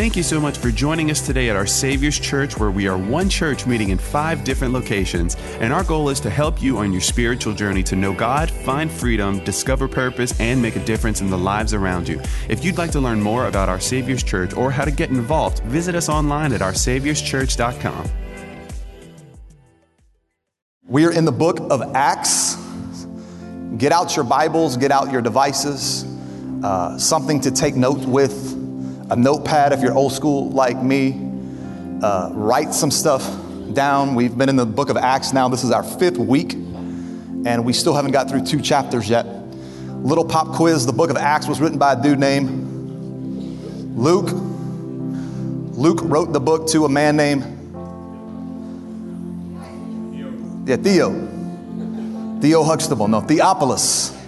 Thank you so much for joining us today at our Savior's Church, where we are one church meeting in five different locations. And our goal is to help you on your spiritual journey to know God, find freedom, discover purpose, and make a difference in the lives around you. If you'd like to learn more about our Savior's Church or how to get involved, visit us online at oursaviorschurch.com. We are in the book of Acts. Get out your Bibles, get out your devices, uh, something to take note with, a notepad if you're old school like me. Uh, write some stuff down. We've been in the book of Acts now. This is our fifth week, and we still haven't got through two chapters yet. Little pop quiz the book of Acts was written by a dude named Luke. Luke wrote the book to a man named yeah, Theo. Theo Huxtable, no, Theophilus.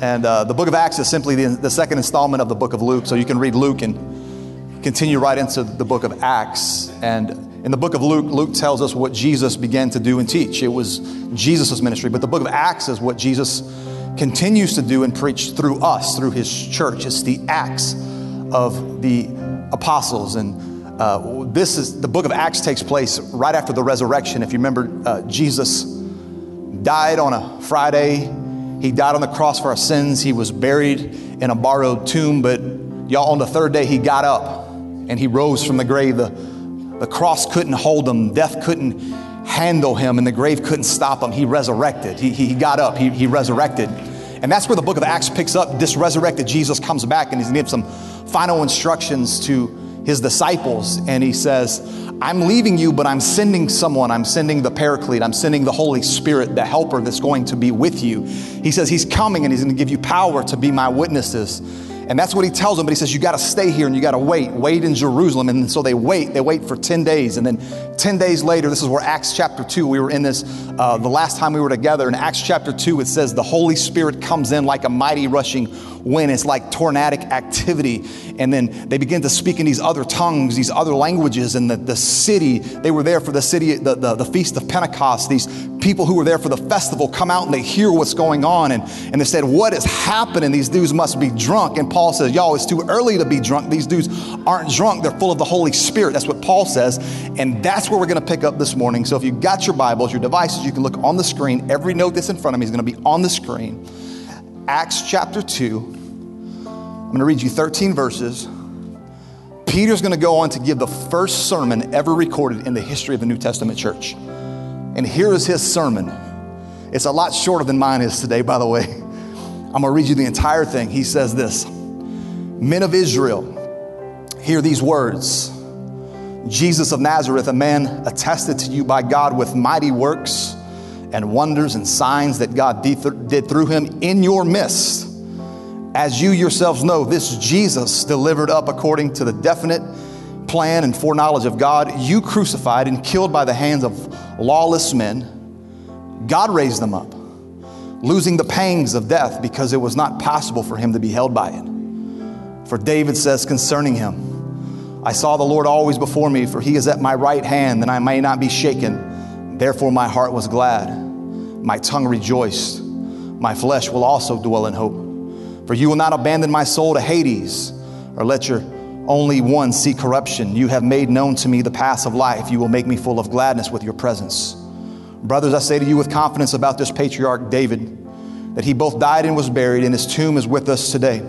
And uh, the book of Acts is simply the, the second installment of the book of Luke. So you can read Luke and continue right into the book of Acts. And in the book of Luke, Luke tells us what Jesus began to do and teach. It was Jesus' ministry. But the book of Acts is what Jesus continues to do and preach through us, through his church. It's the Acts of the apostles. And uh, this is the book of Acts takes place right after the resurrection. If you remember, uh, Jesus died on a Friday. He died on the cross for our sins. He was buried in a borrowed tomb, but y'all, on the third day, he got up and he rose from the grave. The, the cross couldn't hold him, death couldn't handle him, and the grave couldn't stop him. He resurrected. He, he got up, he, he resurrected. And that's where the book of Acts picks up. This resurrected Jesus comes back and he's gives some final instructions to his disciples. And he says, I'm leaving you, but I'm sending someone. I'm sending the Paraclete. I'm sending the Holy Spirit, the helper that's going to be with you. He says, He's coming and He's going to give you power to be my witnesses. And that's what he tells them. But he says, You got to stay here and you got to wait. Wait in Jerusalem. And so they wait. They wait for 10 days. And then 10 days later, this is where Acts chapter 2, we were in this uh, the last time we were together. In Acts chapter 2, it says, The Holy Spirit comes in like a mighty rushing wind. It's like tornadic activity. And then they begin to speak in these other tongues, these other languages. And the, the city, they were there for the city, the, the, the feast of Pentecost. These people who were there for the festival come out and they hear what's going on. And, and they said, What is happening? These dudes must be drunk. And Paul says, Y'all, it's too early to be drunk. These dudes aren't drunk. They're full of the Holy Spirit. That's what Paul says. And that's where we're going to pick up this morning. So if you got your Bibles, your devices, you can look on the screen. Every note that's in front of me is going to be on the screen. Acts chapter 2. I'm going to read you 13 verses. Peter's going to go on to give the first sermon ever recorded in the history of the New Testament church. And here is his sermon. It's a lot shorter than mine is today, by the way. I'm going to read you the entire thing. He says this Men of Israel, hear these words Jesus of Nazareth, a man attested to you by God with mighty works and wonders and signs that God did through him in your midst. As you yourselves know, this Jesus delivered up according to the definite plan and foreknowledge of God, you crucified and killed by the hands of lawless men. God raised them up, losing the pangs of death because it was not possible for him to be held by it. For David says concerning him, I saw the Lord always before me, for he is at my right hand, and I may not be shaken. Therefore, my heart was glad, my tongue rejoiced, my flesh will also dwell in hope. For you will not abandon my soul to Hades, or let your only one see corruption. You have made known to me the paths of life. You will make me full of gladness with your presence. Brothers, I say to you with confidence about this patriarch David, that he both died and was buried, and his tomb is with us today.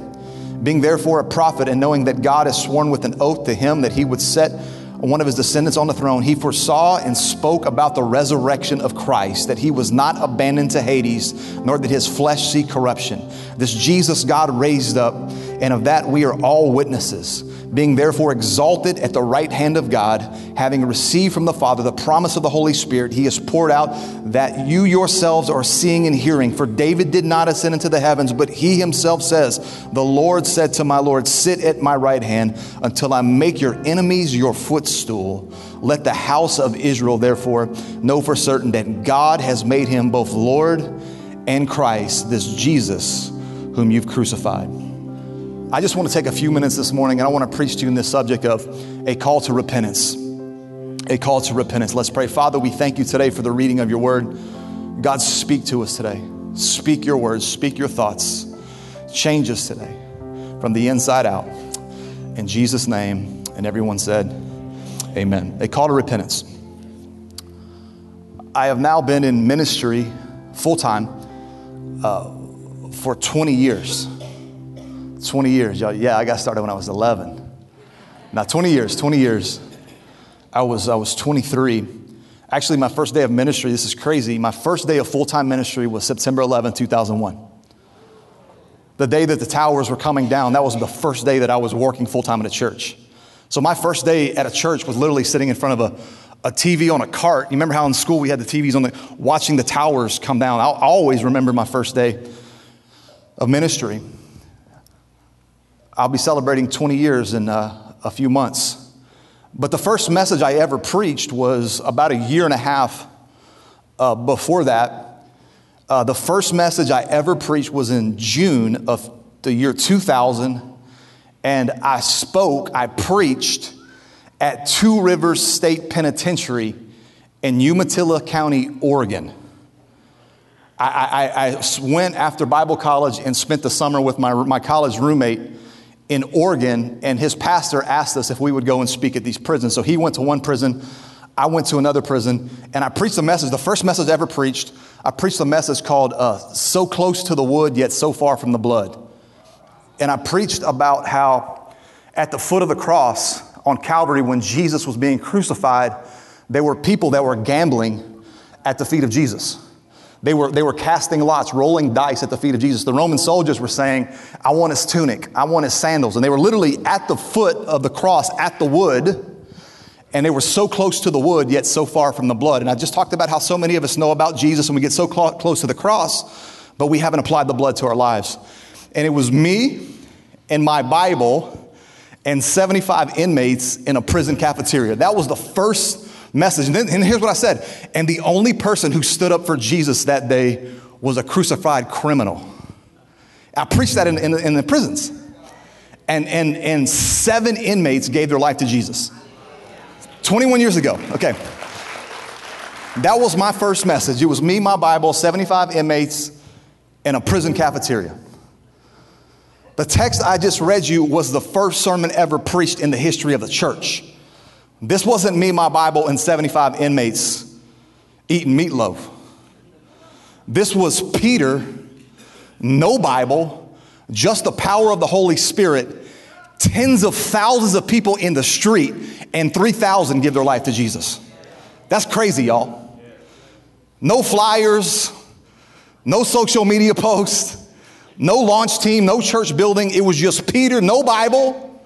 Being therefore a prophet, and knowing that God has sworn with an oath to him that he would set one of his descendants on the throne, he foresaw and spoke about the resurrection of Christ, that he was not abandoned to Hades, nor did his flesh see corruption. This Jesus God raised up, and of that we are all witnesses being therefore exalted at the right hand of God, having received from the Father the promise of the Holy Spirit, he has poured out that you yourselves are seeing and hearing. For David did not ascend into the heavens, but he himself says, The Lord said to my Lord, Sit at my right hand until I make your enemies your footstool. Let the house of Israel therefore know for certain that God has made him both Lord and Christ, this Jesus whom you've crucified. I just want to take a few minutes this morning and I want to preach to you in this subject of a call to repentance. A call to repentance. Let's pray. Father, we thank you today for the reading of your word. God, speak to us today. Speak your words, speak your thoughts. Change us today from the inside out. In Jesus' name, And everyone said, Amen. A call to repentance. I have now been in ministry full time uh, for 20 years. 20 years. Yeah, I got started when I was 11. Now, 20 years, 20 years. I was, I was 23. Actually, my first day of ministry, this is crazy. My first day of full time ministry was September 11, 2001. The day that the towers were coming down, that was the first day that I was working full time at a church. So, my first day at a church was literally sitting in front of a, a TV on a cart. You remember how in school we had the TVs on the, watching the towers come down? I always remember my first day of ministry. I'll be celebrating 20 years in uh, a few months. But the first message I ever preached was about a year and a half uh, before that. Uh, the first message I ever preached was in June of the year 2000. And I spoke, I preached at Two Rivers State Penitentiary in Umatilla County, Oregon. I, I, I, went after Bible college and spent the summer with my, my college roommate in Oregon, and his pastor asked us if we would go and speak at these prisons. So he went to one prison, I went to another prison, and I preached a message, the first message I ever preached. I preached a message called uh, So Close to the Wood, Yet So Far from the Blood. And I preached about how at the foot of the cross on Calvary, when Jesus was being crucified, there were people that were gambling at the feet of Jesus. They were, they were casting lots, rolling dice at the feet of Jesus. The Roman soldiers were saying, I want his tunic, I want his sandals. And they were literally at the foot of the cross, at the wood, and they were so close to the wood, yet so far from the blood. And I just talked about how so many of us know about Jesus and we get so cl- close to the cross, but we haven't applied the blood to our lives. And it was me and my Bible and 75 inmates in a prison cafeteria. That was the first message. And, then, and here's what I said. And the only person who stood up for Jesus that day was a crucified criminal. I preached that in, in, in the prisons. And, and, and seven inmates gave their life to Jesus. 21 years ago. Okay. That was my first message. It was me, my Bible, 75 inmates in a prison cafeteria. The text I just read you was the first sermon ever preached in the history of the church. This wasn't me, my Bible, and 75 inmates eating meatloaf. This was Peter, no Bible, just the power of the Holy Spirit, tens of thousands of people in the street, and 3,000 give their life to Jesus. That's crazy, y'all. No flyers, no social media posts, no launch team, no church building. It was just Peter, no Bible,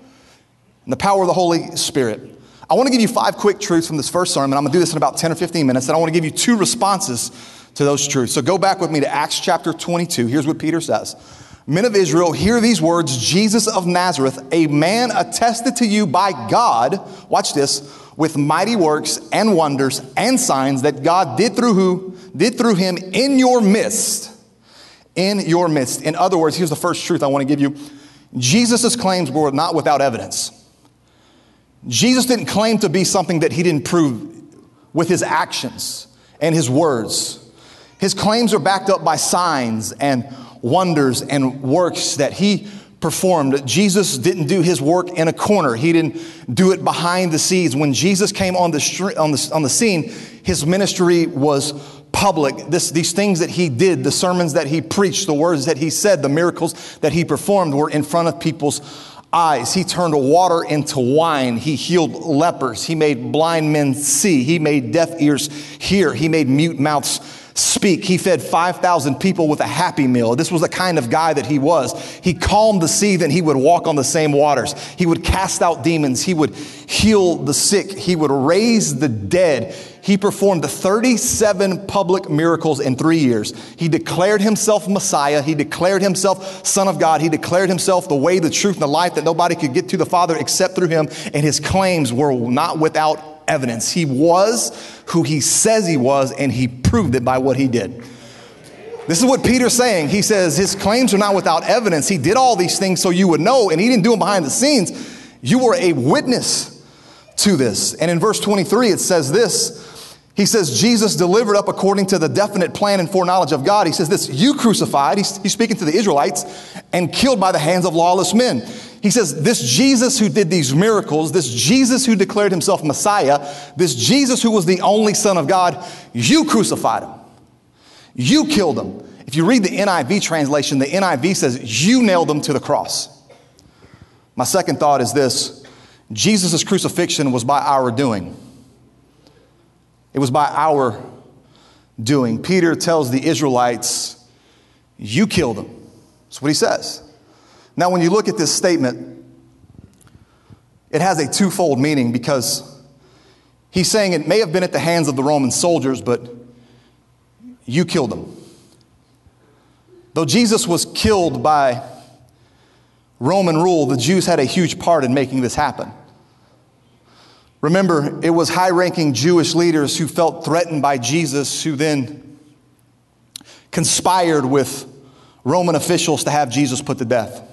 and the power of the Holy Spirit. I want to give you five quick truths from this first sermon. I'm going to do this in about 10 or 15 minutes, and I want to give you two responses to those truths. So go back with me to Acts chapter 22. Here's what Peter says Men of Israel, hear these words Jesus of Nazareth, a man attested to you by God, watch this, with mighty works and wonders and signs that God did through who? Did through him in your midst. In your midst. In other words, here's the first truth I want to give you Jesus' claims were not without evidence. Jesus didn't claim to be something that he didn't prove with his actions and his words. His claims are backed up by signs and wonders and works that he performed. Jesus didn't do his work in a corner. He didn't do it behind the scenes. When Jesus came on the, on the, on the scene, his ministry was public. This, these things that he did, the sermons that he preached, the words that he said, the miracles that he performed were in front of people's eyes. He turned water into wine. He healed lepers. He made blind men see. He made deaf ears hear. He made mute mouths speak. He fed 5,000 people with a happy meal. This was the kind of guy that he was. He calmed the sea, then he would walk on the same waters. He would cast out demons. He would heal the sick. He would raise the dead. He performed the 37 public miracles in three years. He declared himself Messiah. He declared himself Son of God. He declared himself the way, the truth, and the life that nobody could get to the Father except through him. And his claims were not without evidence. He was who he says he was, and he proved it by what he did. This is what Peter's saying. He says his claims are not without evidence. He did all these things so you would know, and he didn't do them behind the scenes. You were a witness to this. And in verse 23, it says this. He says, Jesus delivered up according to the definite plan and foreknowledge of God. He says this, you crucified, he's, he's speaking to the Israelites, and killed by the hands of lawless men. He says, This Jesus who did these miracles, this Jesus who declared himself Messiah, this Jesus who was the only Son of God, you crucified him. You killed him. If you read the NIV translation, the NIV says, You nailed him to the cross. My second thought is this Jesus' crucifixion was by our doing. It was by our doing. Peter tells the Israelites, You killed him. That's what he says. Now, when you look at this statement, it has a twofold meaning because he's saying it may have been at the hands of the Roman soldiers, but you killed them. Though Jesus was killed by Roman rule, the Jews had a huge part in making this happen. Remember, it was high ranking Jewish leaders who felt threatened by Jesus, who then conspired with Roman officials to have Jesus put to death.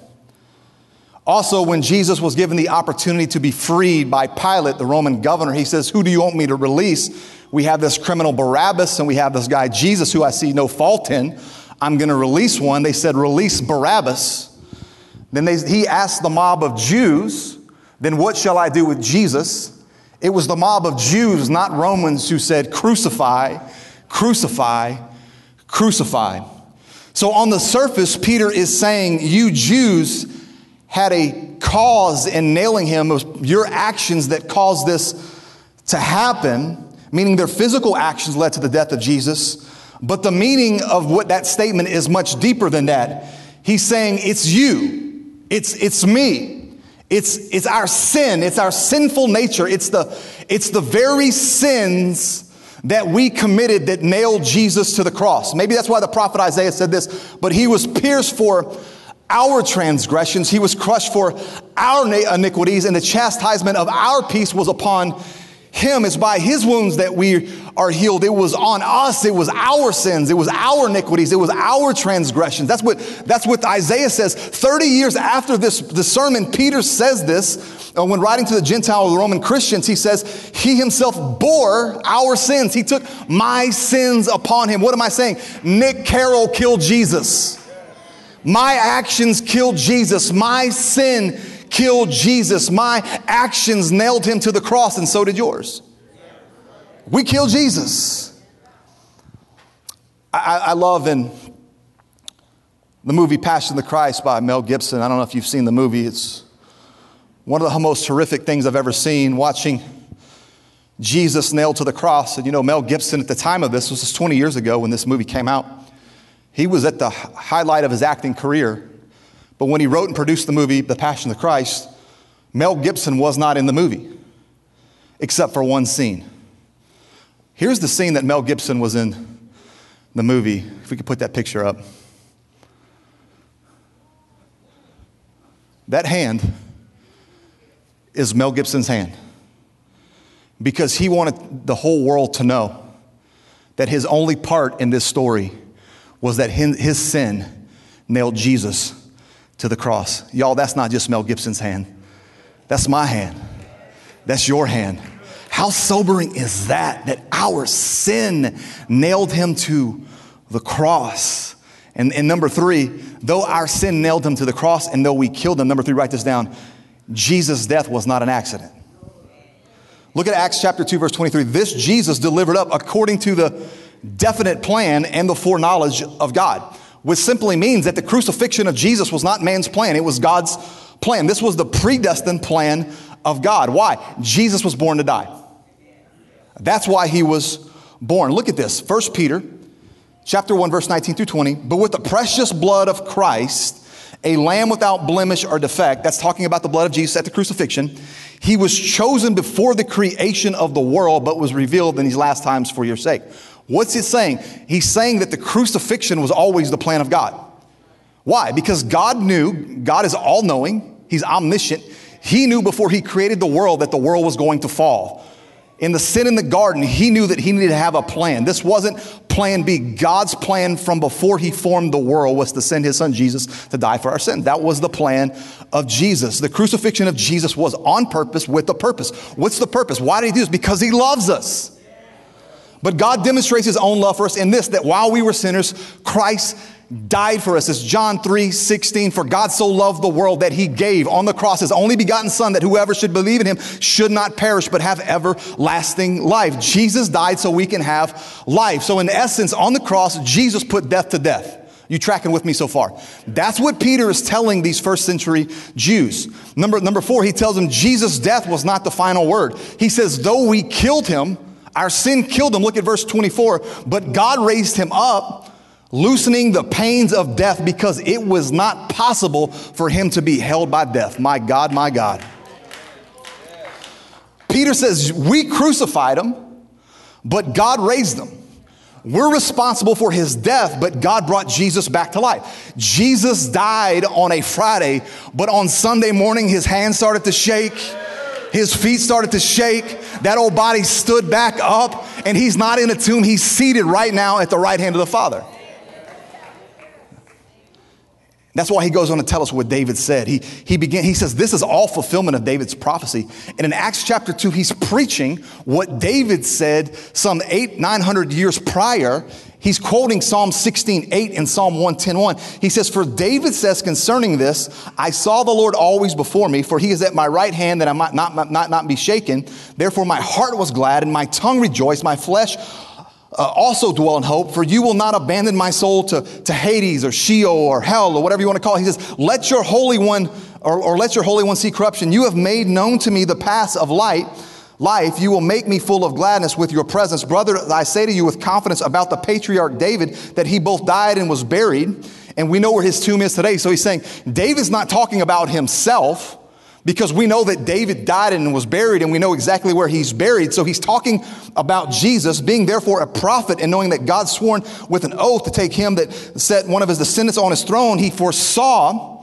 Also, when Jesus was given the opportunity to be freed by Pilate, the Roman governor, he says, Who do you want me to release? We have this criminal Barabbas and we have this guy Jesus who I see no fault in. I'm going to release one. They said, Release Barabbas. Then they, he asked the mob of Jews, Then what shall I do with Jesus? It was the mob of Jews, not Romans, who said, Crucify, crucify, crucify. So on the surface, Peter is saying, You Jews had a cause in nailing him, your actions that caused this to happen, meaning their physical actions led to the death of Jesus. But the meaning of what that statement is much deeper than that. He's saying, It's you, it's, it's me. It's, it's our sin. It's our sinful nature. It's the, it's the very sins that we committed that nailed Jesus to the cross. Maybe that's why the prophet Isaiah said this, but he was pierced for our transgressions. He was crushed for our iniquities and the chastisement of our peace was upon him. It's by his wounds that we are healed. It was on us. It was our sins. It was our iniquities. It was our transgressions. That's what, that's what Isaiah says. 30 years after this, sermon, Peter says this uh, when writing to the Gentile Roman Christians. He says, He himself bore our sins. He took my sins upon him. What am I saying? Nick Carroll killed Jesus. My actions killed Jesus. My sin killed Jesus. My actions nailed him to the cross, and so did yours. We killed Jesus. I, I love in the movie Passion of the Christ by Mel Gibson. I don't know if you've seen the movie. It's one of the most horrific things I've ever seen watching Jesus nailed to the cross. And you know, Mel Gibson at the time of this, this was 20 years ago when this movie came out. He was at the highlight of his acting career. But when he wrote and produced the movie, The Passion of the Christ, Mel Gibson was not in the movie, except for one scene. Here's the scene that Mel Gibson was in the movie. If we could put that picture up. That hand is Mel Gibson's hand because he wanted the whole world to know that his only part in this story was that his sin nailed Jesus to the cross. Y'all, that's not just Mel Gibson's hand. That's my hand. That's your hand. How sobering is that? That our sin nailed him to the cross. And, and number three, though our sin nailed him to the cross and though we killed him, number three, write this down Jesus' death was not an accident. Look at Acts chapter 2, verse 23. This Jesus delivered up according to the definite plan and the foreknowledge of God which simply means that the crucifixion of Jesus was not man's plan, it was God's plan. This was the predestined plan of God. Why? Jesus was born to die. That's why he was born. Look at this. 1 Peter chapter 1 verse 19 through 20, but with the precious blood of Christ, a lamb without blemish or defect, that's talking about the blood of Jesus at the crucifixion. He was chosen before the creation of the world, but was revealed in these last times for your sake. What's he saying? He's saying that the crucifixion was always the plan of God. Why? Because God knew, God is all knowing, He's omniscient. He knew before He created the world that the world was going to fall. In the sin in the garden, He knew that He needed to have a plan. This wasn't plan B. God's plan from before He formed the world was to send His Son Jesus to die for our sin. That was the plan of Jesus. The crucifixion of Jesus was on purpose with a purpose. What's the purpose? Why did He do this? Because He loves us. But God demonstrates his own love for us in this that while we were sinners, Christ died for us. It's John 3 16. For God so loved the world that he gave on the cross his only begotten Son, that whoever should believe in him should not perish, but have everlasting life. Jesus died so we can have life. So, in essence, on the cross, Jesus put death to death. You tracking with me so far? That's what Peter is telling these first century Jews. Number, number four, he tells them Jesus' death was not the final word. He says, though we killed him, our sin killed him. Look at verse 24. But God raised him up, loosening the pains of death because it was not possible for him to be held by death. My God, my God. Peter says, We crucified him, but God raised him. We're responsible for his death, but God brought Jesus back to life. Jesus died on a Friday, but on Sunday morning, his hands started to shake. His feet started to shake. That old body stood back up, and he's not in a tomb. He's seated right now at the right hand of the Father. That's why he goes on to tell us what David said. He, he, began, he says, This is all fulfillment of David's prophecy. And in Acts chapter 2, he's preaching what David said some eight, 900 years prior. He's quoting Psalm 16, 8 and Psalm 110, 1. He says, For David says concerning this, I saw the Lord always before me, for he is at my right hand that I might not, not, not be shaken. Therefore my heart was glad and my tongue rejoiced, my flesh uh, also dwell in hope, for you will not abandon my soul to, to Hades or Sheol or hell or whatever you want to call it. He says, Let your Holy One, or, or let your Holy One see corruption. You have made known to me the paths of light. Life, you will make me full of gladness with your presence. Brother, I say to you with confidence about the patriarch David that he both died and was buried, and we know where his tomb is today. So he's saying David's not talking about himself because we know that David died and was buried, and we know exactly where he's buried. So he's talking about Jesus being therefore a prophet and knowing that God sworn with an oath to take him that set one of his descendants on his throne. He foresaw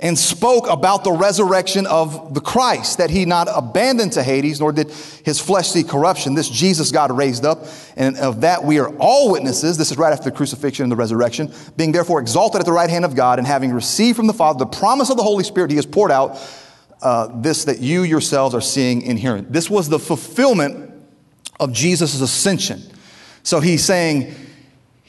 and spoke about the resurrection of the Christ, that he not abandoned to Hades, nor did his flesh see corruption. This Jesus God raised up, and of that we are all witnesses. This is right after the crucifixion and the resurrection, being therefore exalted at the right hand of God, and having received from the Father the promise of the Holy Spirit, he has poured out uh, this that you yourselves are seeing and hearing. This was the fulfillment of Jesus' ascension. So he's saying,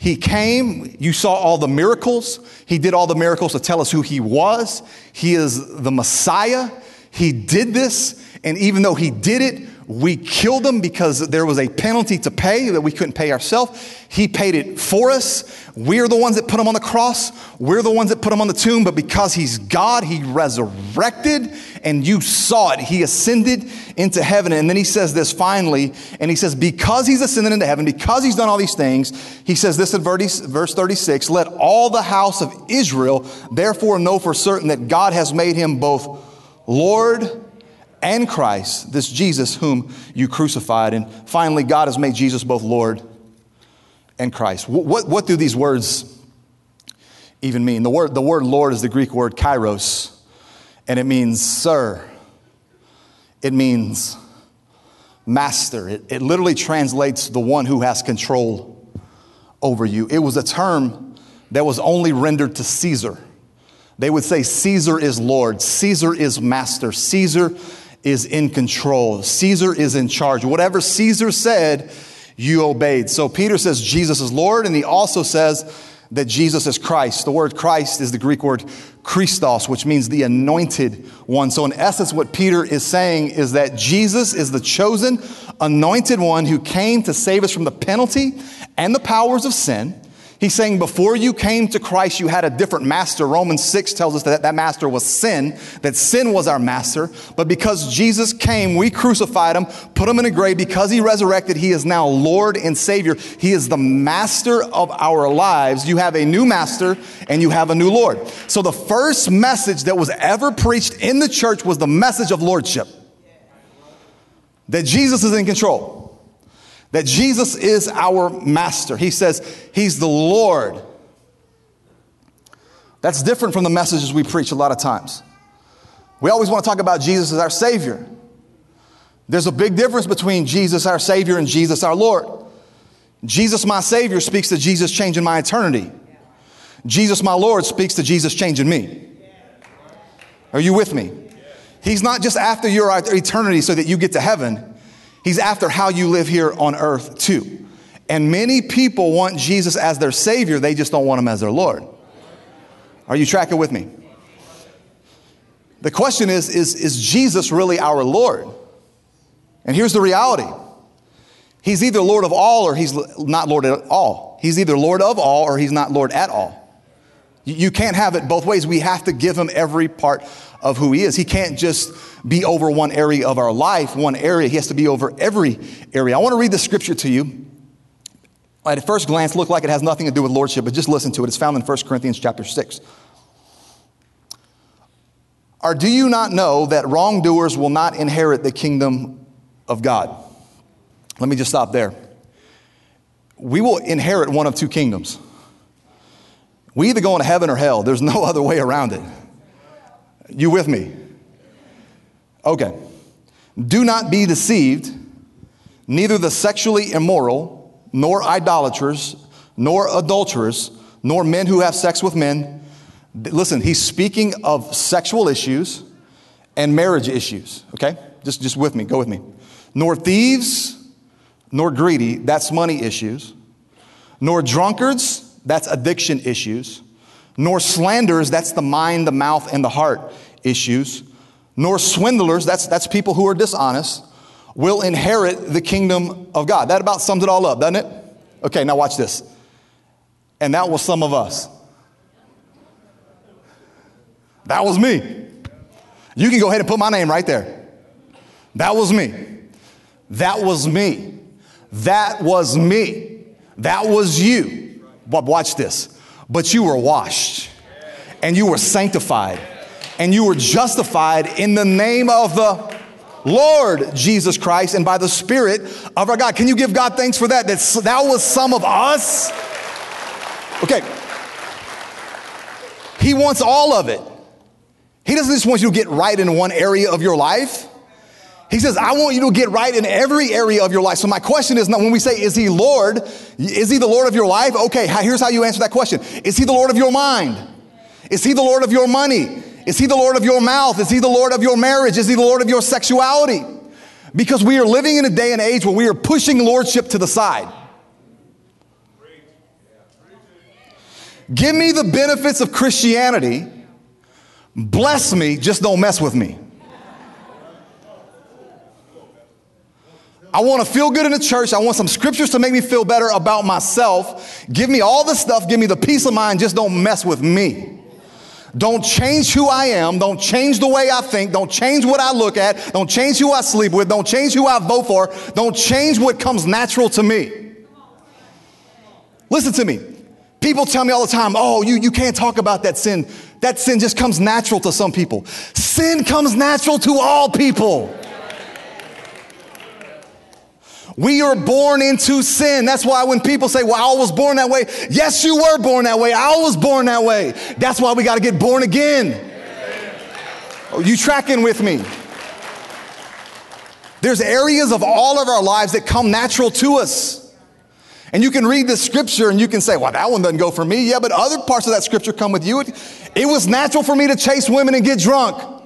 He came, you saw all the miracles. He did all the miracles to tell us who He was. He is the Messiah. He did this, and even though He did it, we killed him because there was a penalty to pay that we couldn't pay ourselves. He paid it for us. We're the ones that put him on the cross. We're the ones that put him on the tomb. But because he's God, he resurrected and you saw it. He ascended into heaven. And then he says this finally, and he says, because he's ascended into heaven, because he's done all these things, he says this in verse 36 let all the house of Israel therefore know for certain that God has made him both Lord and Christ, this Jesus whom you crucified. And finally, God has made Jesus both Lord and Christ. What, what, do these words even mean? The word, the word Lord is the Greek word kyrios, and it means sir. It means master. It, it literally translates the one who has control over you. It was a term that was only rendered to Caesar. They would say Caesar is Lord, Caesar is master, Caesar is in control. Caesar is in charge. Whatever Caesar said, you obeyed. So Peter says Jesus is Lord, and he also says that Jesus is Christ. The word Christ is the Greek word Christos, which means the anointed one. So, in essence, what Peter is saying is that Jesus is the chosen, anointed one who came to save us from the penalty and the powers of sin. He's saying before you came to Christ, you had a different master. Romans 6 tells us that that master was sin, that sin was our master. But because Jesus came, we crucified him, put him in a grave. Because he resurrected, he is now Lord and Savior. He is the master of our lives. You have a new master and you have a new Lord. So the first message that was ever preached in the church was the message of lordship. That Jesus is in control that Jesus is our master. He says he's the Lord. That's different from the messages we preach a lot of times. We always want to talk about Jesus as our Savior. There's a big difference between Jesus, our Savior, and Jesus, our Lord. Jesus, my Savior, speaks to Jesus changing my eternity. Jesus, my Lord, speaks to Jesus changing me. Are you with me? He's not just after your eternity so that you get to heaven. He's after how you live here on earth too. And many people want Jesus as their Savior, they just don't want Him as their Lord. Are you tracking with me? The question is is, is Jesus really our Lord? And here's the reality He's either Lord of all or He's not Lord at all. He's either Lord of all or He's not Lord at all. You can't have it both ways. We have to give Him every part of who He is. He can't just be over one area of our life, one area. He has to be over every area. I want to read the scripture to you. At first glance, look like it has nothing to do with lordship, but just listen to it. It's found in 1 Corinthians chapter 6. Or do you not know that wrongdoers will not inherit the kingdom of God? Let me just stop there. We will inherit one of two kingdoms. We either go into heaven or hell. There's no other way around it. You with me? Okay. Do not be deceived. Neither the sexually immoral, nor idolaters, nor adulterers, nor men who have sex with men. Listen, he's speaking of sexual issues and marriage issues, okay? Just, just with me, go with me. Nor thieves, nor greedy, that's money issues, nor drunkards, that's addiction issues, nor slanderers, that's the mind, the mouth, and the heart issues, nor swindlers, that's, that's people who are dishonest, will inherit the kingdom of God. That about sums it all up, doesn't it? Okay, now watch this. And that was some of us. That was me. You can go ahead and put my name right there. That was me. That was me. That was me. That was you. But watch this. But you were washed and you were sanctified and you were justified in the name of the Lord Jesus Christ and by the Spirit of our God. Can you give God thanks for that? That, that was some of us. Okay. He wants all of it. He doesn't just want you to get right in one area of your life. He says, I want you to get right in every area of your life. So my question is not when we say, is he Lord? Is he the Lord of your life? Okay, here's how you answer that question. Is he the Lord of your mind? Is he the Lord of your money? Is he the Lord of your mouth? Is he the Lord of your marriage? Is he the Lord of your sexuality? Because we are living in a day and age where we are pushing lordship to the side. Give me the benefits of Christianity. Bless me, just don't mess with me. I want to feel good in the church. I want some scriptures to make me feel better about myself. Give me all the stuff. Give me the peace of mind. Just don't mess with me. Don't change who I am. Don't change the way I think. Don't change what I look at. Don't change who I sleep with. Don't change who I vote for. Don't change what comes natural to me. Listen to me. People tell me all the time, oh, you, you can't talk about that sin. That sin just comes natural to some people. Sin comes natural to all people. We are born into sin. That's why when people say, Well, I was born that way, yes, you were born that way. I was born that way. That's why we got to get born again. Are you tracking with me? There's areas of all of our lives that come natural to us. And you can read the scripture and you can say, well, that one doesn't go for me. Yeah, but other parts of that scripture come with you. It, it was natural for me to chase women and get drunk.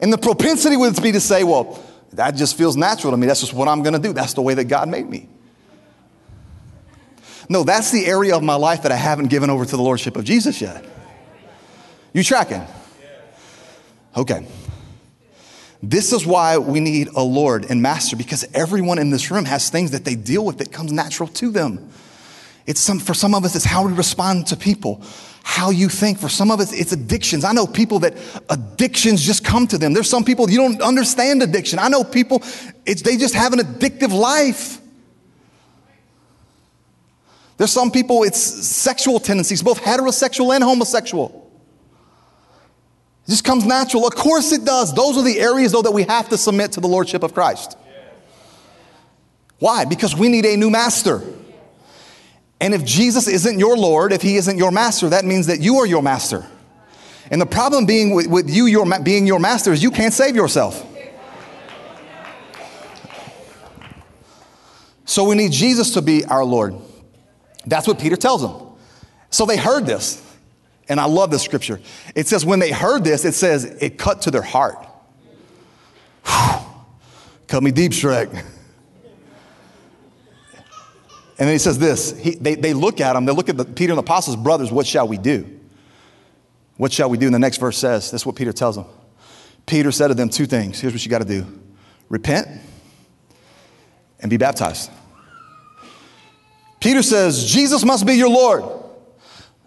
And the propensity would be to say, well, that just feels natural to me. That's just what I'm going to do. That's the way that God made me. No, that's the area of my life that I haven't given over to the Lordship of Jesus yet. You tracking? Okay. This is why we need a Lord and Master because everyone in this room has things that they deal with that comes natural to them. It's some, for some of us, it's how we respond to people how you think. For some of us, it's addictions. I know people that addictions just come to them. There's some people you don't understand addiction. I know people, it's, they just have an addictive life. There's some people, it's sexual tendencies, both heterosexual and homosexual. It just comes natural. Of course it does. Those are the areas, though, that we have to submit to the Lordship of Christ. Why? Because we need a new master. And if Jesus isn't your Lord, if he isn't your master, that means that you are your master. And the problem being with, with you your, being your master is you can't save yourself. So we need Jesus to be our Lord. That's what Peter tells them. So they heard this. And I love this scripture. It says, when they heard this, it says, it cut to their heart. Whew. Cut me deep, Shrek. And then he says this he, they, they look at him, they look at the, Peter and the apostles, brothers, what shall we do? What shall we do? And the next verse says, this is what Peter tells them. Peter said to them two things. Here's what you got to do repent and be baptized. Peter says, Jesus must be your Lord.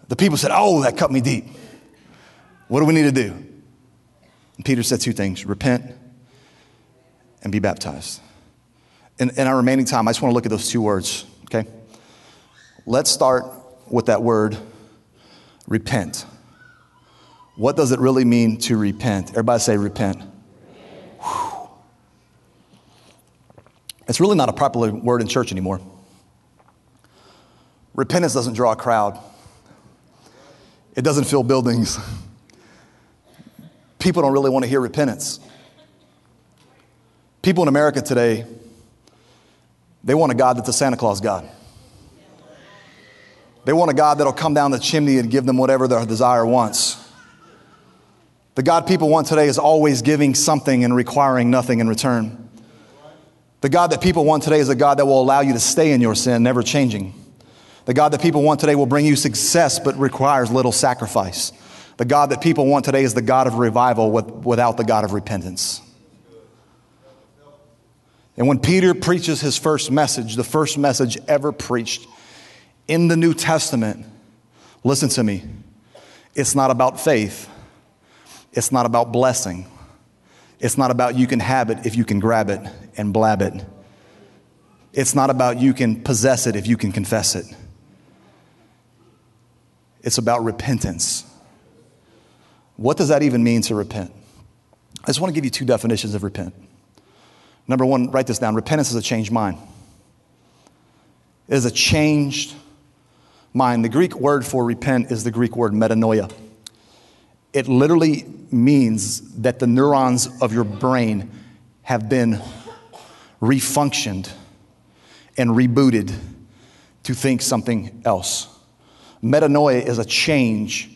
The people said, Oh, that cut me deep. What do we need to do? And Peter said two things repent and be baptized. In, in our remaining time, I just want to look at those two words? Let's start with that word repent. What does it really mean to repent? Everybody say repent. Whew. It's really not a popular word in church anymore. Repentance doesn't draw a crowd, it doesn't fill buildings. People don't really want to hear repentance. People in America today, they want a God that's a Santa Claus God. They want a God that'll come down the chimney and give them whatever their desire wants. The God people want today is always giving something and requiring nothing in return. The God that people want today is a God that will allow you to stay in your sin, never changing. The God that people want today will bring you success but requires little sacrifice. The God that people want today is the God of revival with, without the God of repentance. And when Peter preaches his first message, the first message ever preached in the New Testament, listen to me, it's not about faith, it's not about blessing, it's not about you can have it if you can grab it and blab it. It's not about you can possess it if you can confess it. It's about repentance. What does that even mean to repent? I just want to give you two definitions of repent. Number one, write this down repentance is a changed mind. It is a changed mind. The Greek word for repent is the Greek word metanoia. It literally means that the neurons of your brain have been refunctioned and rebooted to think something else. Metanoia is a change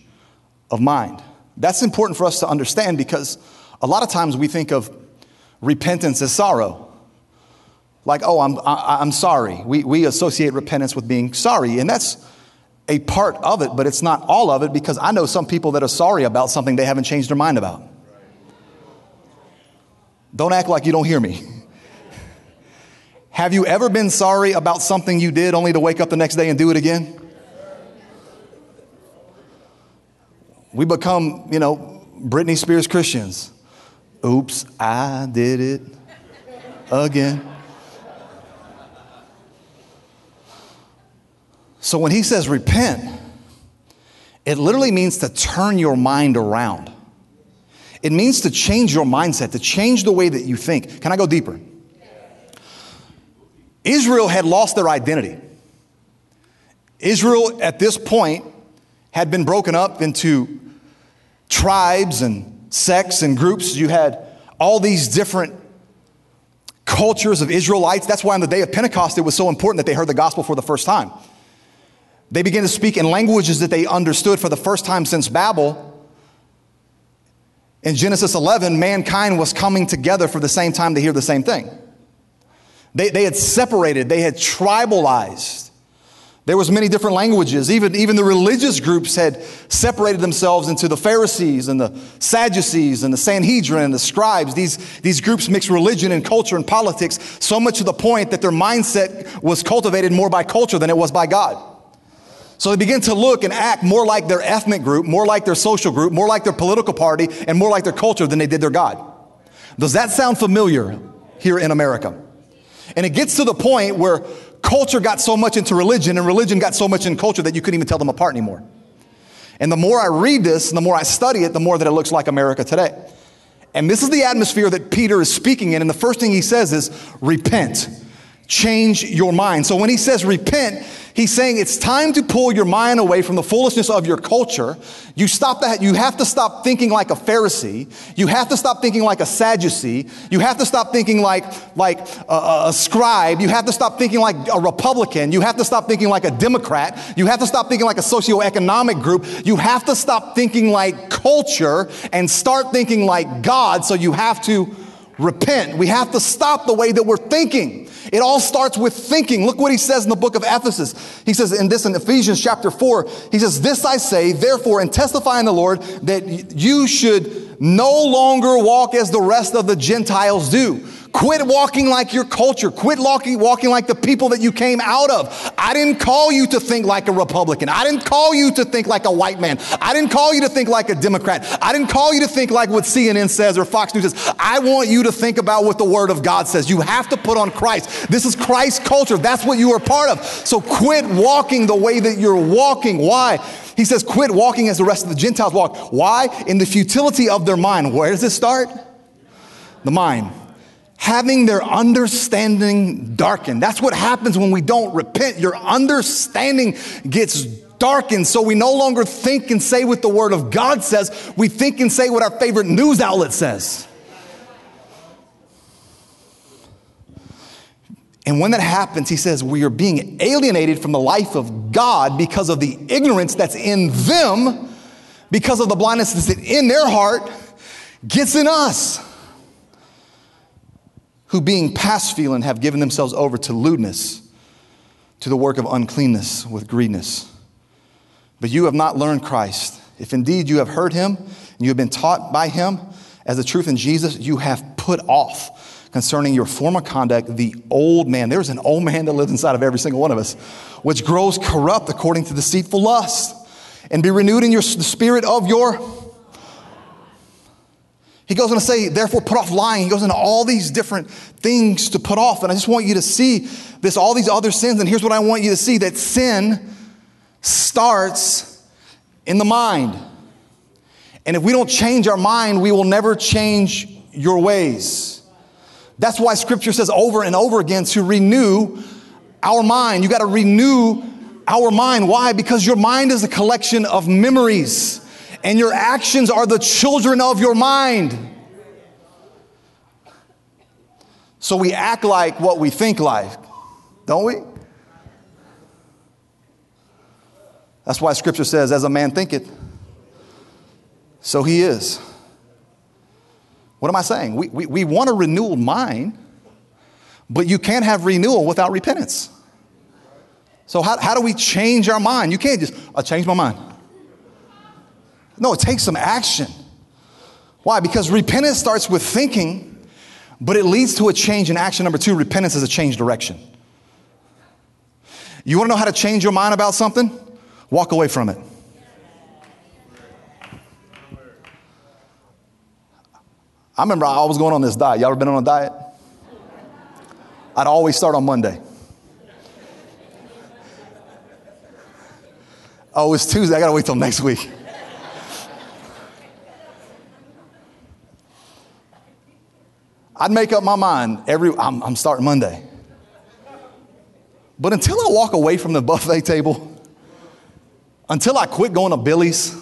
of mind. That's important for us to understand because a lot of times we think of repentance as sorrow. Like, oh, I'm, I, am i am sorry. We, we associate repentance with being sorry, and that's a part of it, but it's not all of it because I know some people that are sorry about something they haven't changed their mind about. Don't act like you don't hear me. Have you ever been sorry about something you did only to wake up the next day and do it again? We become, you know, Britney Spears Christians. Oops, I did it again. So when he says repent, it literally means to turn your mind around. It means to change your mindset, to change the way that you think. Can I go deeper? Israel had lost their identity. Israel, at this point, had been broken up into tribes and sects and groups. You had all these different cultures of Israelites. That's why on the day of Pentecost, it was so important that they heard the gospel for the first time. They began to speak in languages that they understood for the first time since Babel. In Genesis 11, mankind was coming together for the same time to hear the same thing. They, they had separated, they had tribalized. There was many different languages. Even, even the religious groups had separated themselves into the Pharisees and the Sadducees and the Sanhedrin and the scribes. These, these groups mixed religion and culture and politics so much to the point that their mindset was cultivated more by culture than it was by God. So they begin to look and act more like their ethnic group, more like their social group, more like their political party, and more like their culture than they did their God. Does that sound familiar here in America? And it gets to the point where culture got so much into religion and religion got so much in culture that you couldn't even tell them apart anymore. And the more I read this and the more I study it, the more that it looks like America today. And this is the atmosphere that Peter is speaking in. And the first thing he says is, repent, change your mind. So when he says repent, He's saying it's time to pull your mind away from the foolishness of your culture. You stop that. You have to stop thinking like a Pharisee. You have to stop thinking like a Sadducee. You have to stop thinking like, like a, a scribe. You have to stop thinking like a Republican. You have to stop thinking like a Democrat. You have to stop thinking like a socioeconomic group. You have to stop thinking like culture and start thinking like God. So you have to repent. We have to stop the way that we're thinking. It all starts with thinking. Look what he says in the book of Ephesus. He says in this in Ephesians chapter 4, he says, This I say, therefore, and testify in the Lord that you should no longer walk as the rest of the Gentiles do Quit walking like your culture. Quit walking, walking like the people that you came out of. I didn't call you to think like a Republican. I didn't call you to think like a white man. I didn't call you to think like a Democrat. I didn't call you to think like what CNN says or Fox News says. I want you to think about what the Word of God says. You have to put on Christ. This is Christ's culture. That's what you are part of. So quit walking the way that you're walking. Why? He says, quit walking as the rest of the Gentiles walk. Why? In the futility of their mind. Where does it start? The mind having their understanding darkened. That's what happens when we don't repent. Your understanding gets darkened, so we no longer think and say what the Word of God says. We think and say what our favorite news outlet says. And when that happens, he says, we are being alienated from the life of God because of the ignorance that's in them, because of the blindness that's in their heart, gets in us who being past feeling have given themselves over to lewdness, to the work of uncleanness with greediness. But you have not learned Christ. If indeed you have heard him and you have been taught by him as the truth in Jesus, you have put off concerning your former conduct the old man. There's an old man that lives inside of every single one of us, which grows corrupt according to deceitful lust, and be renewed in your, the spirit of your he goes on to say, therefore, put off lying. He goes into all these different things to put off. And I just want you to see this, all these other sins. And here's what I want you to see that sin starts in the mind. And if we don't change our mind, we will never change your ways. That's why scripture says over and over again to renew our mind. You got to renew our mind. Why? Because your mind is a collection of memories and your actions are the children of your mind. So we act like what we think like, don't we? That's why scripture says, as a man thinketh, so he is. What am I saying? We, we, we want a renewal mind, but you can't have renewal without repentance. So, how, how do we change our mind? You can't just, I changed my mind. No, it takes some action. Why? Because repentance starts with thinking, but it leads to a change in action. Number two, repentance is a change direction. You want to know how to change your mind about something? Walk away from it. I remember I was going on this diet. Y'all ever been on a diet? I'd always start on Monday. Oh, it's Tuesday. I got to wait till next week. I'd make up my mind every, I'm, I'm starting Monday. But until I walk away from the buffet table, until I quit going to Billy's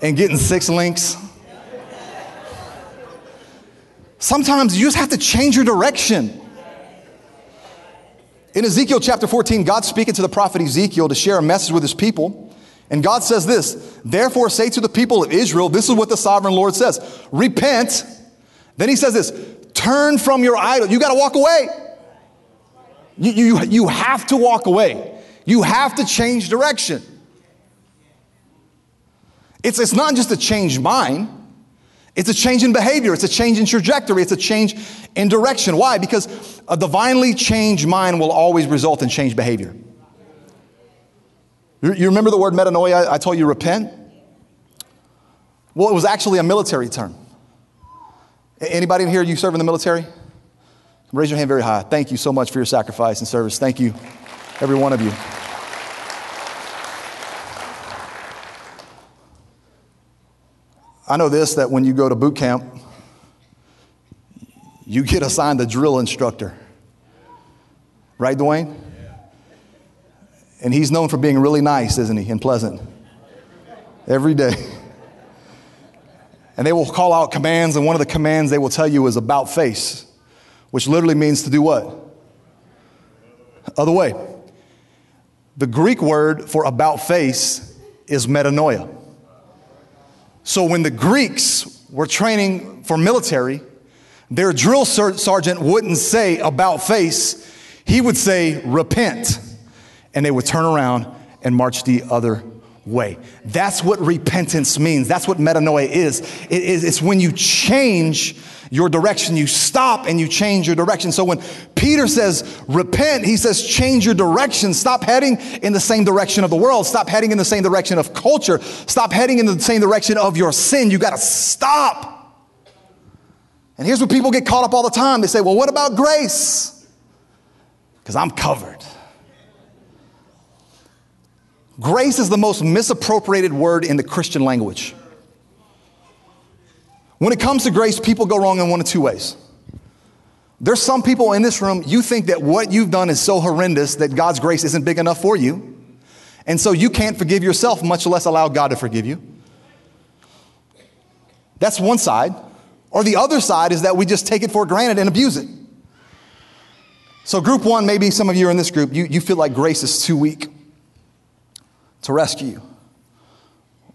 and getting six links, sometimes you just have to change your direction. In Ezekiel chapter 14, God speaking to the prophet Ezekiel to share a message with his people. And God says this Therefore, say to the people of Israel, This is what the sovereign Lord says Repent then he says this turn from your idol. You got to walk away. You, you, you have to walk away. You have to change direction. It's, it's not just a change mind, it's a change in behavior, it's a change in trajectory, it's a change in direction. Why? Because a divinely changed mind will always result in changed behavior. You remember the word metanoia? I told you repent? Well, it was actually a military term. Anybody in here, you serve in the military? Raise your hand very high. Thank you so much for your sacrifice and service. Thank you, every one of you. I know this that when you go to boot camp, you get assigned a drill instructor. Right, Dwayne? And he's known for being really nice, isn't he? And pleasant. Every day. And they will call out commands, and one of the commands they will tell you is about face, which literally means to do what? Other way. The Greek word for about face is metanoia. So when the Greeks were training for military, their drill sergeant wouldn't say about face, he would say, repent. And they would turn around and march the other way. That's what repentance means. That's what metanoia is. It is it's when you change your direction. You stop and you change your direction. So when Peter says repent, he says change your direction. Stop heading in the same direction of the world. Stop heading in the same direction of culture. Stop heading in the same direction of your sin. You got to stop. And here's where people get caught up all the time. They say, well, what about grace? Because I'm covered. Grace is the most misappropriated word in the Christian language. When it comes to grace, people go wrong in one of two ways. There's some people in this room, you think that what you've done is so horrendous that God's grace isn't big enough for you. And so you can't forgive yourself, much less allow God to forgive you. That's one side. Or the other side is that we just take it for granted and abuse it. So, group one, maybe some of you are in this group, you, you feel like grace is too weak to rescue you.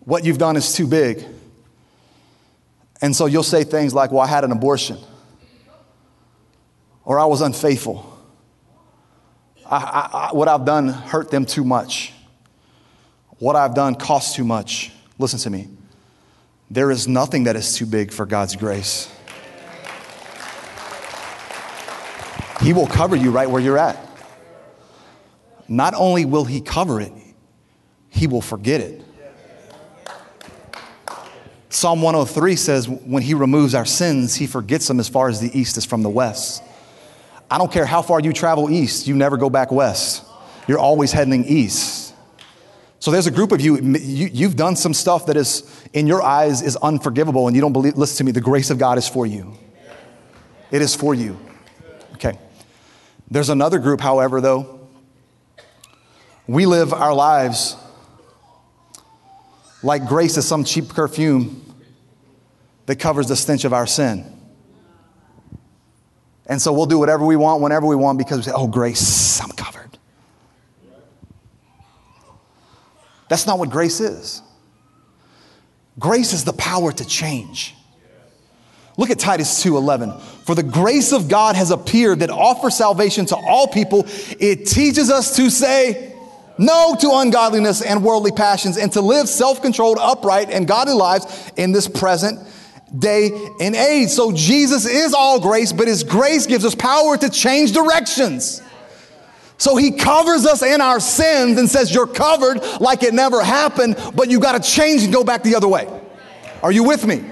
What you've done is too big. And so you'll say things like, Well, I had an abortion, or I was unfaithful. I, I, I, what I've done hurt them too much. What I've done cost too much. Listen to me. There is nothing that is too big for God's grace. He will cover you right where you're at. Not only will He cover it, He will forget it. Psalm 103 says, When He removes our sins, He forgets them as far as the east is from the west. I don't care how far you travel east, you never go back west. You're always heading east. So there's a group of you, you, have done some stuff that is, in your eyes, is unforgivable, and you don't believe, listen to me, the grace of God is for you. It is for you. Okay. There's another group, however, though. We live our lives like grace is some cheap perfume that covers the stench of our sin. And so we'll do whatever we want, whenever we want, because we say, oh, grace, I'm covered. That's not what grace is. Grace is the power to change. Look at Titus 2:11. For the grace of God has appeared that offers salvation to all people. It teaches us to say no to ungodliness and worldly passions and to live self-controlled, upright and godly lives in this present day and age. So Jesus is all grace, but his grace gives us power to change directions. So he covers us in our sins and says, You're covered like it never happened, but you got to change and go back the other way. Are you with me?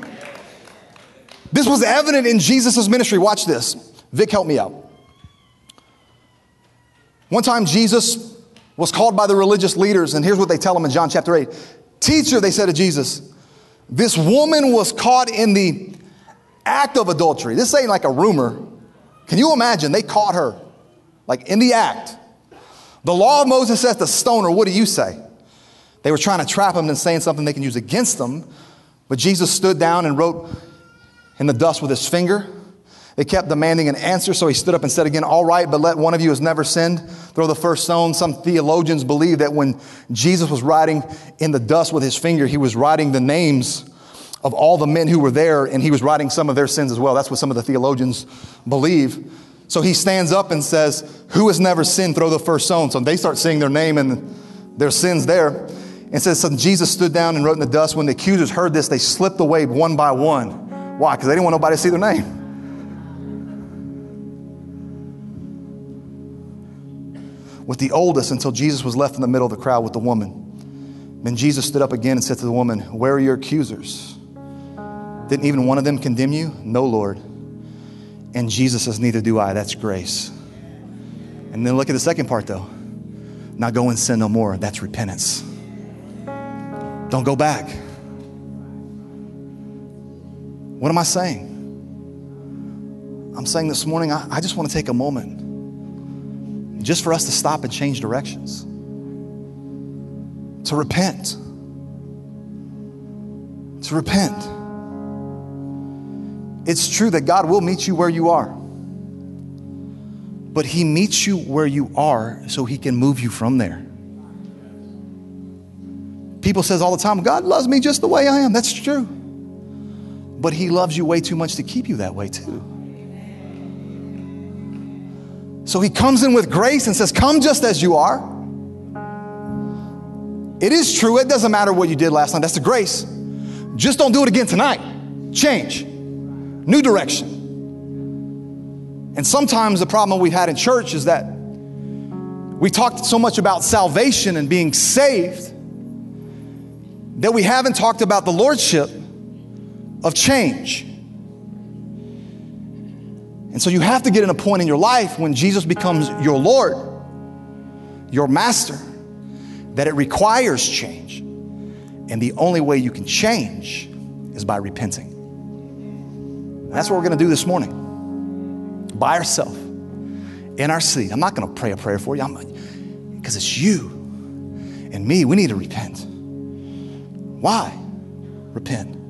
This was evident in Jesus' ministry. Watch this. Vic, help me out. One time, Jesus was called by the religious leaders, and here's what they tell him in John chapter 8 Teacher, they said to Jesus, this woman was caught in the act of adultery. This ain't like a rumor. Can you imagine? They caught her like in the act. The law of Moses says to stone her. What do you say? They were trying to trap him and saying something they can use against them. But Jesus stood down and wrote in the dust with his finger. They kept demanding an answer, so he stood up and said again, All right, but let one of you who has never sinned throw the first stone. Some theologians believe that when Jesus was writing in the dust with his finger, he was writing the names of all the men who were there, and he was writing some of their sins as well. That's what some of the theologians believe. So he stands up and says, Who has never sinned? Throw the first stone. So they start seeing their name and their sins there. And says, So Jesus stood down and wrote in the dust. When the accusers heard this, they slipped away one by one. Why? Because they didn't want nobody to see their name. With the oldest until Jesus was left in the middle of the crowd with the woman. Then Jesus stood up again and said to the woman, Where are your accusers? Didn't even one of them condemn you? No, Lord. And Jesus says, Neither do I. That's grace. And then look at the second part, though. Now go and sin no more. That's repentance. Don't go back. What am I saying? I'm saying this morning, I, I just want to take a moment just for us to stop and change directions, to repent. To repent. It's true that God will meet you where you are. But He meets you where you are so He can move you from there. People says all the time, God loves me just the way I am. That's true. But He loves you way too much to keep you that way too. So he comes in with grace and says, Come just as you are. It is true, it doesn't matter what you did last night, that's the grace. Just don't do it again tonight. Change, new direction. And sometimes the problem we've had in church is that we talked so much about salvation and being saved that we haven't talked about the lordship of change. And so you have to get in a point in your life when Jesus becomes your Lord, your master, that it requires change. And the only way you can change is by repenting. And that's what we're going to do this morning by ourselves in our seat. I'm not going to pray a prayer for you because it's you and me. We need to repent. Why? Repent.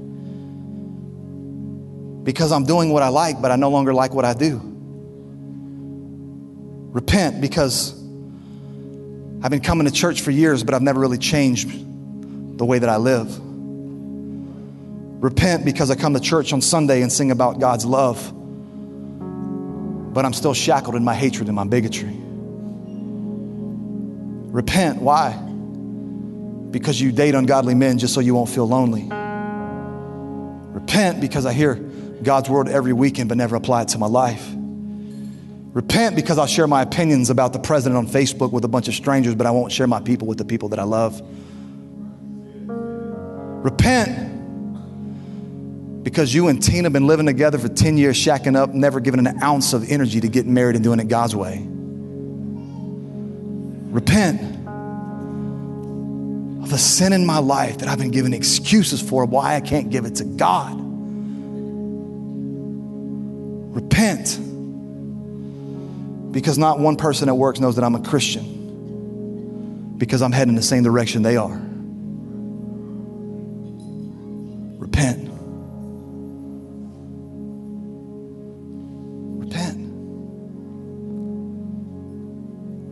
Because I'm doing what I like, but I no longer like what I do. Repent because I've been coming to church for years, but I've never really changed the way that I live. Repent because I come to church on Sunday and sing about God's love, but I'm still shackled in my hatred and my bigotry. Repent. Why? Because you date ungodly men just so you won't feel lonely. Repent because I hear God's word every weekend but never apply it to my life. Repent because I'll share my opinions about the president on Facebook with a bunch of strangers, but I won't share my people with the people that I love. Repent because you and Tina have been living together for 10 years, shacking up, never giving an ounce of energy to getting married and doing it God's way. Repent of the sin in my life that I've been giving excuses for why I can't give it to God. Repent because not one person at work knows that I'm a Christian because I'm heading the same direction they are. Repent. Repent.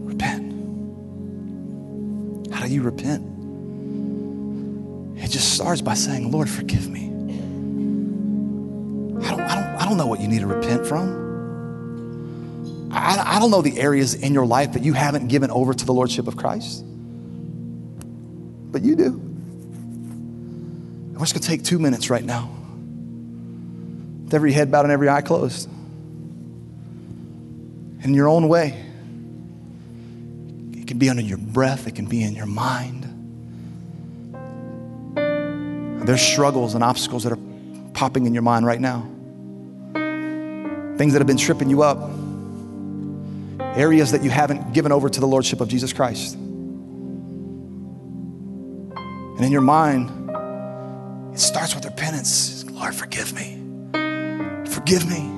Repent. How do you repent? It just starts by saying, Lord, forgive me. Don't, know what you need to repent from. I, I don't know the areas in your life that you haven't given over to the Lordship of Christ, but you do. We're just going to take two minutes right now, with every head bowed and every eye closed. In your own way, it can be under your breath, it can be in your mind. There's struggles and obstacles that are popping in your mind right now. Things that have been tripping you up areas that you haven't given over to the Lordship of Jesus Christ. And in your mind, it starts with repentance. Lord, forgive me. Forgive me.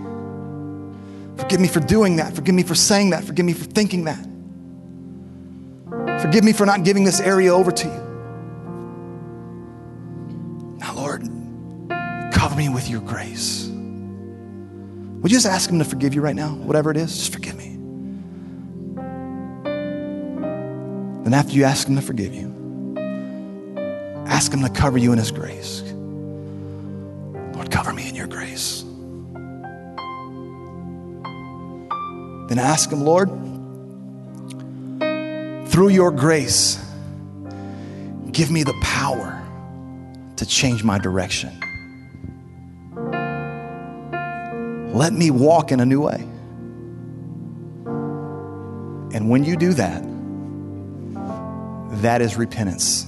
Forgive me for doing that. Forgive me for saying that. Forgive me for thinking that. Forgive me for not giving this area over to you. Would you just ask Him to forgive you right now? Whatever it is, just forgive me. Then, after you ask Him to forgive you, ask Him to cover you in His grace. Lord, cover me in your grace. Then ask Him, Lord, through your grace, give me the power to change my direction. Let me walk in a new way. And when you do that, that is repentance.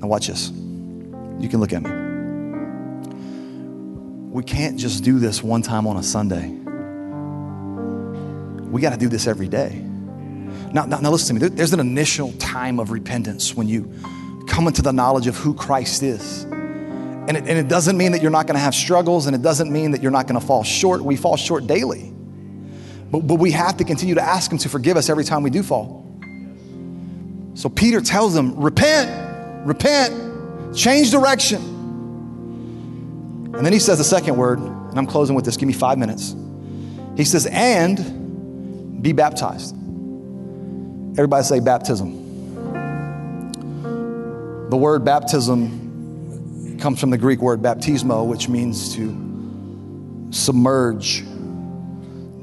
Now, watch this. You can look at me. We can't just do this one time on a Sunday. We got to do this every day. Now, now, now, listen to me. There's an initial time of repentance when you come into the knowledge of who Christ is. And it, and it doesn't mean that you're not going to have struggles, and it doesn't mean that you're not going to fall short. We fall short daily. But, but we have to continue to ask Him to forgive us every time we do fall. So Peter tells them, repent, repent, change direction. And then he says the second word, and I'm closing with this, give me five minutes. He says, and be baptized. Everybody say baptism. The word baptism comes from the Greek word baptismo, which means to submerge,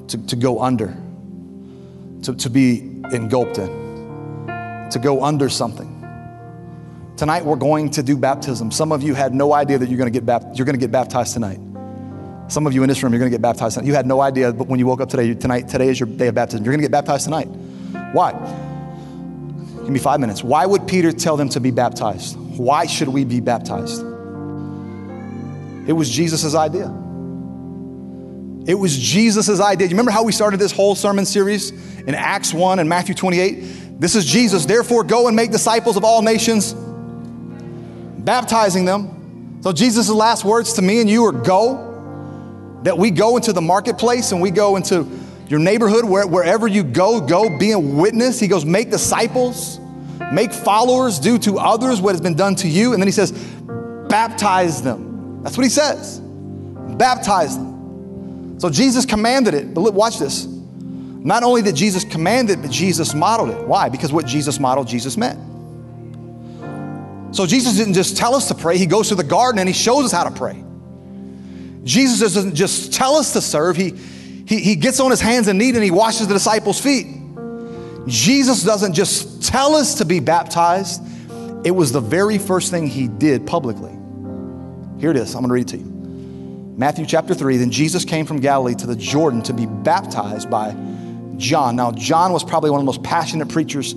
to, to go under, to, to be engulfed in, to go under something. Tonight we're going to do baptism. Some of you had no idea that you're going to get, bap- you're going to get baptized tonight. Some of you in this room, you're going to get baptized tonight. You had no idea, but when you woke up today, tonight, today is your day of baptism. You're going to get baptized tonight. Why? Give me five minutes. Why would Peter tell them to be baptized? Why should we be baptized? It was Jesus' idea. It was Jesus' idea. You remember how we started this whole sermon series in Acts 1 and Matthew 28? This is Jesus. Therefore, go and make disciples of all nations, baptizing them. So, Jesus' last words to me and you are go. That we go into the marketplace and we go into your neighborhood, where, wherever you go, go be a witness. He goes, make disciples, make followers, do to others what has been done to you. And then he says, baptize them. That's what he says. Baptize them. So Jesus commanded it. But look, watch this. Not only did Jesus command it, but Jesus modeled it. Why? Because what Jesus modeled, Jesus meant. So Jesus didn't just tell us to pray, he goes to the garden and he shows us how to pray. Jesus doesn't just tell us to serve, he, he, he gets on his hands and knees and he washes the disciples' feet. Jesus doesn't just tell us to be baptized, it was the very first thing he did publicly. Here it is, I'm gonna read it to you. Matthew chapter 3 Then Jesus came from Galilee to the Jordan to be baptized by John. Now, John was probably one of the most passionate preachers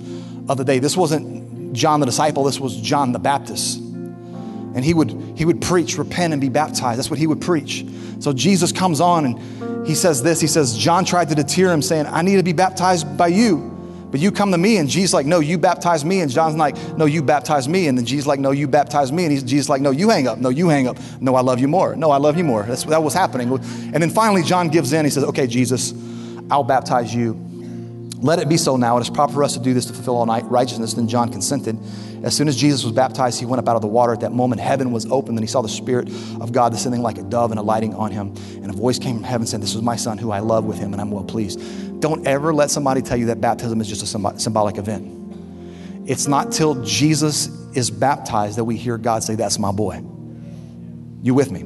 of the day. This wasn't John the disciple, this was John the Baptist. And he would, he would preach, repent, and be baptized. That's what he would preach. So Jesus comes on and he says this. He says, John tried to deter him, saying, I need to be baptized by you. But you come to me, and Jesus like, no, you baptize me. And John's like, no, you baptize me. And then Jesus like, no, you baptize me. And he's, Jesus like, no, you hang up. No, you hang up. No, I love you more. No, I love you more. That's that was happening. And then finally, John gives in. He says, okay, Jesus, I'll baptize you. Let it be so now. It is proper for us to do this to fulfill all righteousness. Then John consented. As soon as Jesus was baptized, he went up out of the water. At that moment, heaven was opened, and he saw the Spirit of God descending like a dove and alighting on him. And a voice came from heaven saying, This is my Son who I love with him, and I'm well pleased. Don't ever let somebody tell you that baptism is just a symbolic event. It's not till Jesus is baptized that we hear God say, That's my boy. You with me?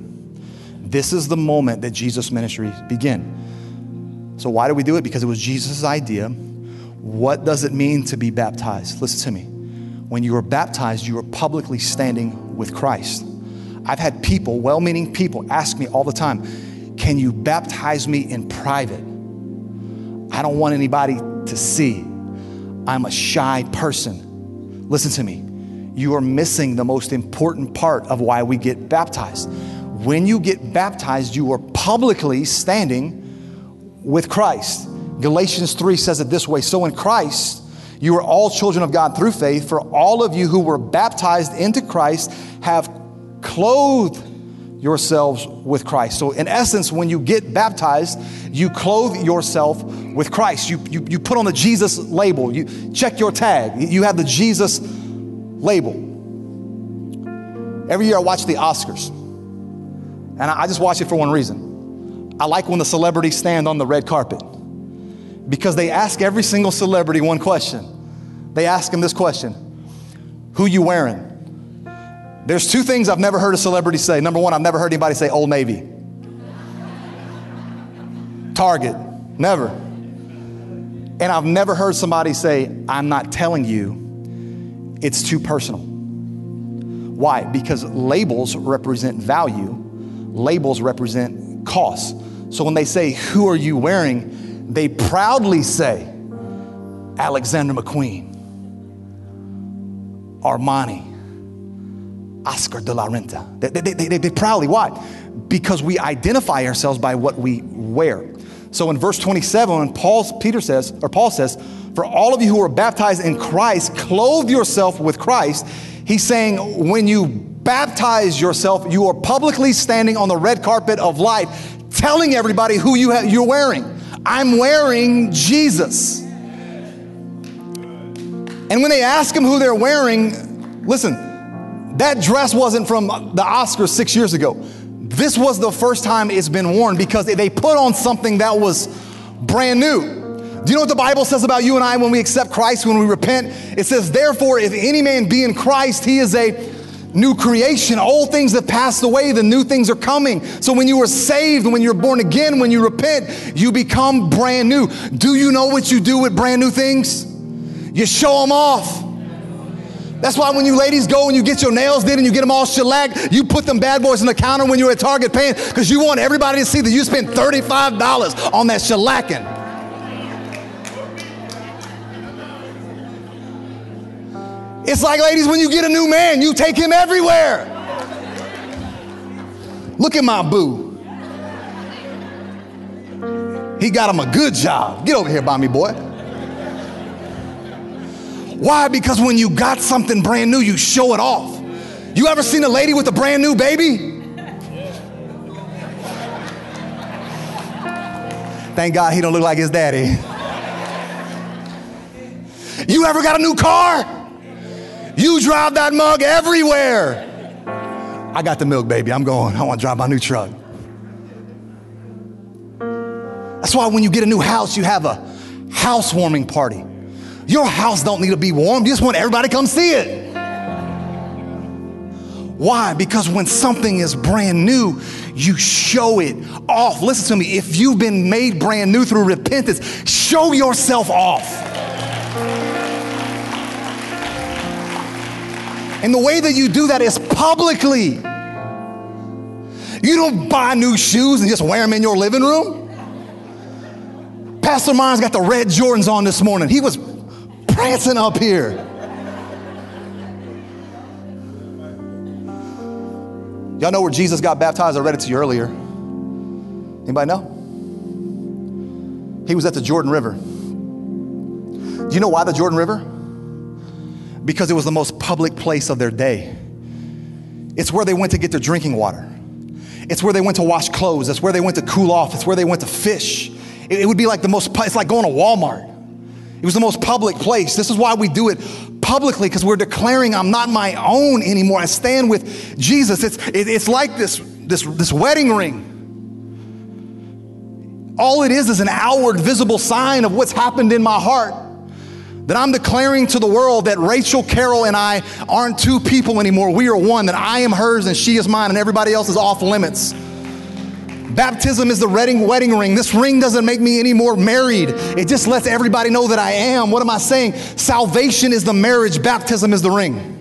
This is the moment that Jesus' ministry began. So, why do we do it? Because it was Jesus' idea. What does it mean to be baptized? Listen to me when you are baptized, you are publicly standing with Christ. I've had people, well meaning people, ask me all the time, Can you baptize me in private? I don't want anybody to see. I'm a shy person. Listen to me. You are missing the most important part of why we get baptized. When you get baptized, you are publicly standing with Christ. Galatians 3 says it this way So in Christ, you are all children of God through faith, for all of you who were baptized into Christ have clothed yourselves with Christ. So, in essence, when you get baptized, you clothe yourself with Christ. You, you, you put on the Jesus label, you check your tag, you have the Jesus label. Every year I watch the Oscars, and I just watch it for one reason. I like when the celebrities stand on the red carpet because they ask every single celebrity one question. They ask them this question Who you wearing? There's two things I've never heard a celebrity say. Number one, I've never heard anybody say Old Navy. Target, never. And I've never heard somebody say, I'm not telling you, it's too personal. Why? Because labels represent value, labels represent cost. So when they say, Who are you wearing? they proudly say Alexander McQueen, Armani, Oscar de la Renta. They, they, they, they, proudly, why? Because we identify ourselves by what we wear. So in verse 27, when Paul, Peter says, or Paul says, for all of you who are baptized in Christ, clothe yourself with Christ. He's saying, when you baptize yourself, you are publicly standing on the red carpet of life, telling everybody who you ha- you're wearing. I'm wearing Jesus. And when they ask him who they're wearing, listen, that dress wasn't from the Oscars six years ago. This was the first time it's been worn because they put on something that was brand new. Do you know what the Bible says about you and I when we accept Christ, when we repent? It says, Therefore, if any man be in Christ, he is a new creation. Old things have passed away, the new things are coming. So when you were saved, when you're born again, when you repent, you become brand new. Do you know what you do with brand new things? You show them off. That's why when you ladies go and you get your nails did and you get them all shellacked, you put them bad boys on the counter when you're at Target paying because you want everybody to see that you spent $35 on that shellacking. It's like, ladies, when you get a new man, you take him everywhere. Look at my boo. He got him a good job. Get over here by me, boy. Why? Because when you got something brand new, you show it off. You ever seen a lady with a brand new baby? Thank God he don't look like his daddy. You ever got a new car? You drive that mug everywhere. I got the milk, baby. I'm going. I want to drive my new truck. That's why when you get a new house, you have a housewarming party. Your house don't need to be warm. You just want everybody to come see it. Why? Because when something is brand new, you show it off. Listen to me. If you've been made brand new through repentance, show yourself off. And the way that you do that is publicly. You don't buy new shoes and just wear them in your living room. Pastor Myers got the red Jordans on this morning. He was prancing up here. Y'all know where Jesus got baptized? I read it to you earlier. Anybody know? He was at the Jordan River. Do you know why the Jordan River? because it was the most public place of their day. It's where they went to get their drinking water. It's where they went to wash clothes. It's where they went to cool off. It's where they went to fish. It, would be like the most, it's like going to Walmart. It was the most public place. This is why we do it publicly because we're declaring I'm not my own anymore. I stand with Jesus. It's, it, it's like this, this, this wedding ring. All it is is an outward visible sign of what's happened in my heart that I'm declaring to the world that Rachel Carroll and I aren't two people anymore. We are one, that I am hers and she is mine, and everybody else is off limits. Baptism is the wedding, ring. This ring doesn't make me any more married. It just lets everybody know that I am. What am I saying? Salvation is the marriage, baptism is the ring.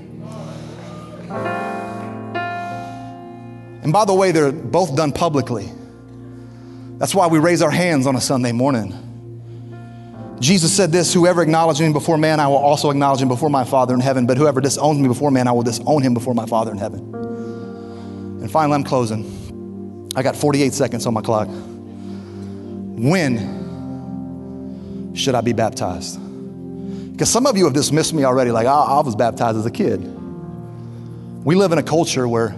And by the way, they're both done publicly. That's why we raise our hands on a Sunday morning. Jesus said this Whoever acknowledges me before man, I will also acknowledge him before my Father in heaven. But whoever disowns me before man, I will disown him before my Father in heaven. And finally, I'm closing. I got 48 seconds on my clock. When should I be baptized? Because some of you have dismissed me already, like, I, I was baptized as a kid. We live in a culture where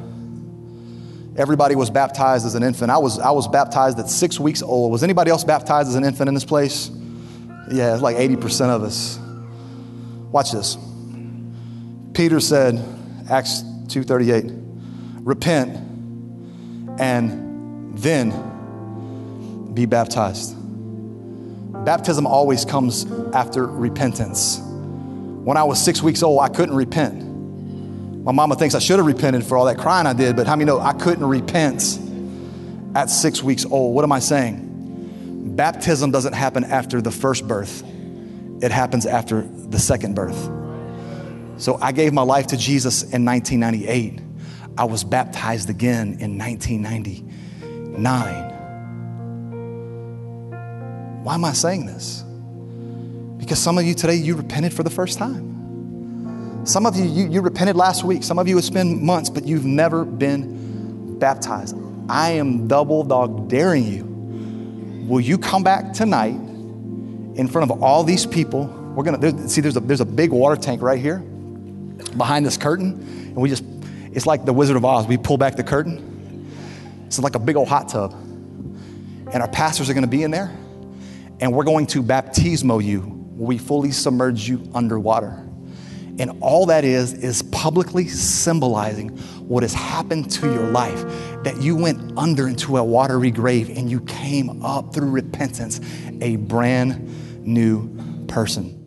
everybody was baptized as an infant. I was, I was baptized at six weeks old. Was anybody else baptized as an infant in this place? Yeah, it's like 80% of us. Watch this. Peter said, Acts 2:38, repent and then be baptized. Baptism always comes after repentance. When I was six weeks old, I couldn't repent. My mama thinks I should have repented for all that crying I did, but how many know I couldn't repent at six weeks old? What am I saying? baptism doesn't happen after the first birth, it happens after the second birth. So I gave my life to Jesus in 1998. I was baptized again in 1999. Why am I saying this? Because some of you today, you repented for the first time. Some of you, you, you repented last week. Some of you, it's been months, but you've never been baptized. I am double dog daring you Will you come back tonight in front of all these people? We're gonna see. There's a there's a big water tank right here behind this curtain, and we just it's like the Wizard of Oz. We pull back the curtain. It's like a big old hot tub, and our pastors are going to be in there, and we're going to baptismo you. We fully submerge you underwater. And all that is, is publicly symbolizing what has happened to your life that you went under into a watery grave and you came up through repentance, a brand new person.